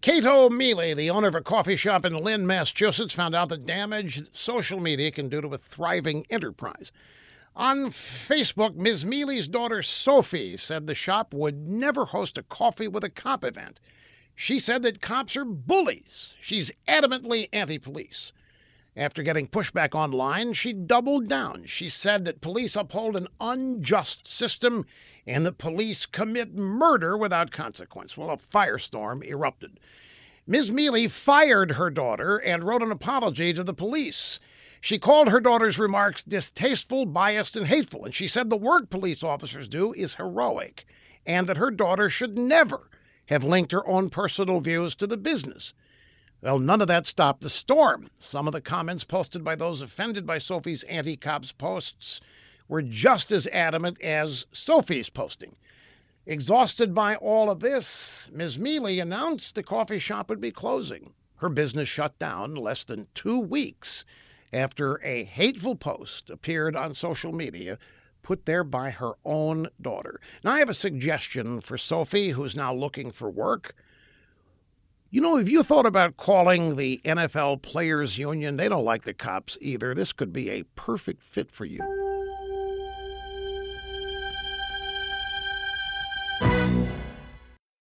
Cato Mealy, the owner of a coffee shop in Lynn, Massachusetts, found out the damage social media can do to a thriving enterprise. On Facebook, Ms. Mealy's daughter Sophie said the shop would never host a coffee with a cop event. She said that cops are bullies. She's adamantly anti police. After getting pushback online, she doubled down. She said that police uphold an unjust system and that police commit murder without consequence. Well, a firestorm erupted. Ms. Mealy fired her daughter and wrote an apology to the police. She called her daughter's remarks distasteful, biased, and hateful, and she said the work police officers do is heroic and that her daughter should never have linked her own personal views to the business. Well, none of that stopped the storm. Some of the comments posted by those offended by Sophie's anti cops posts were just as adamant as Sophie's posting. Exhausted by all of this, Ms. Mealy announced the coffee shop would be closing. Her business shut down less than two weeks after a hateful post appeared on social media put there by her own daughter. Now, I have a suggestion for Sophie, who's now looking for work. You know, if you thought about calling the NFL Players Union? They don't like the cops either. This could be a perfect fit for you.